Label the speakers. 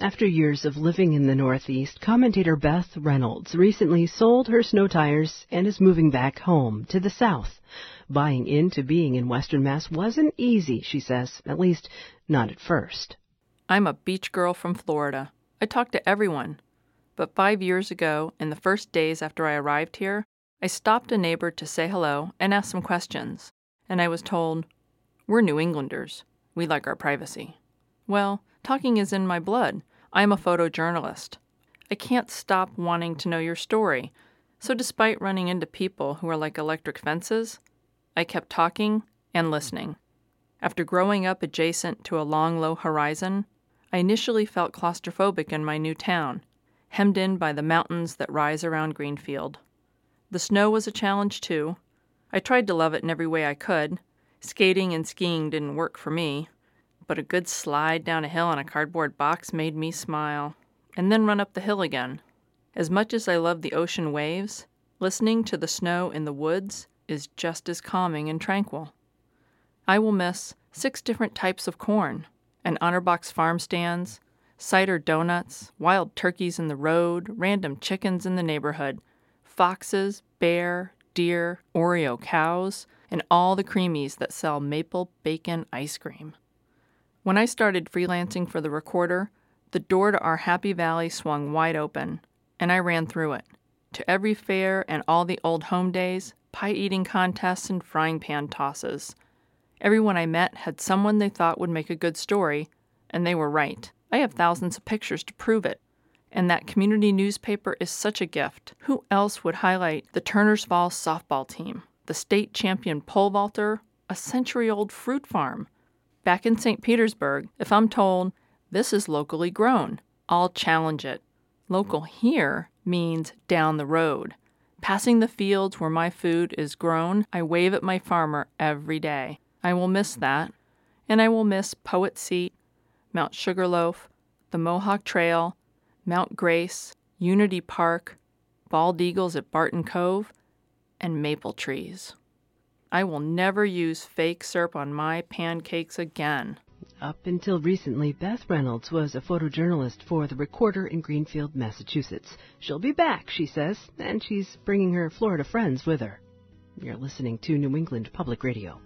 Speaker 1: After years of living in the Northeast, commentator Beth Reynolds recently sold her snow tires and is moving back home to the South. Buying into being in Western Mass wasn't easy, she says, at least not at first.
Speaker 2: I'm a beach girl from Florida. I talk to everyone. But five years ago, in the first days after I arrived here, I stopped a neighbor to say hello and ask some questions. And I was told, We're New Englanders. We like our privacy. Well, talking is in my blood. I'm a photojournalist. I can't stop wanting to know your story. So, despite running into people who are like electric fences, I kept talking and listening. After growing up adjacent to a long, low horizon, I initially felt claustrophobic in my new town, hemmed in by the mountains that rise around Greenfield. The snow was a challenge, too. I tried to love it in every way I could. Skating and skiing didn't work for me but a good slide down a hill on a cardboard box made me smile, and then run up the hill again. As much as I love the ocean waves, listening to the snow in the woods is just as calming and tranquil. I will miss six different types of corn, and honor box farm stands, cider donuts, wild turkeys in the road, random chickens in the neighborhood, foxes, bear, deer, Oreo cows, and all the creamies that sell maple bacon ice cream. When I started freelancing for the recorder, the door to our happy valley swung wide open, and I ran through it. To every fair and all the old home days, pie eating contests, and frying pan tosses. Everyone I met had someone they thought would make a good story, and they were right. I have thousands of pictures to prove it. And that community newspaper is such a gift. Who else would highlight the Turners Falls softball team, the state champion pole vaulter, a century old fruit farm, Back in St. Petersburg, if I'm told this is locally grown, I'll challenge it. Local here means down the road. Passing the fields where my food is grown, I wave at my farmer every day. I will miss that. And I will miss Poet Seat, Mount Sugarloaf, the Mohawk Trail, Mount Grace, Unity Park, bald eagles at Barton Cove, and maple trees. I will never use fake syrup on my pancakes again.
Speaker 1: Up until recently, Beth Reynolds was a photojournalist for The Recorder in Greenfield, Massachusetts. She'll be back, she says, and she's bringing her Florida friends with her. You're listening to New England Public Radio.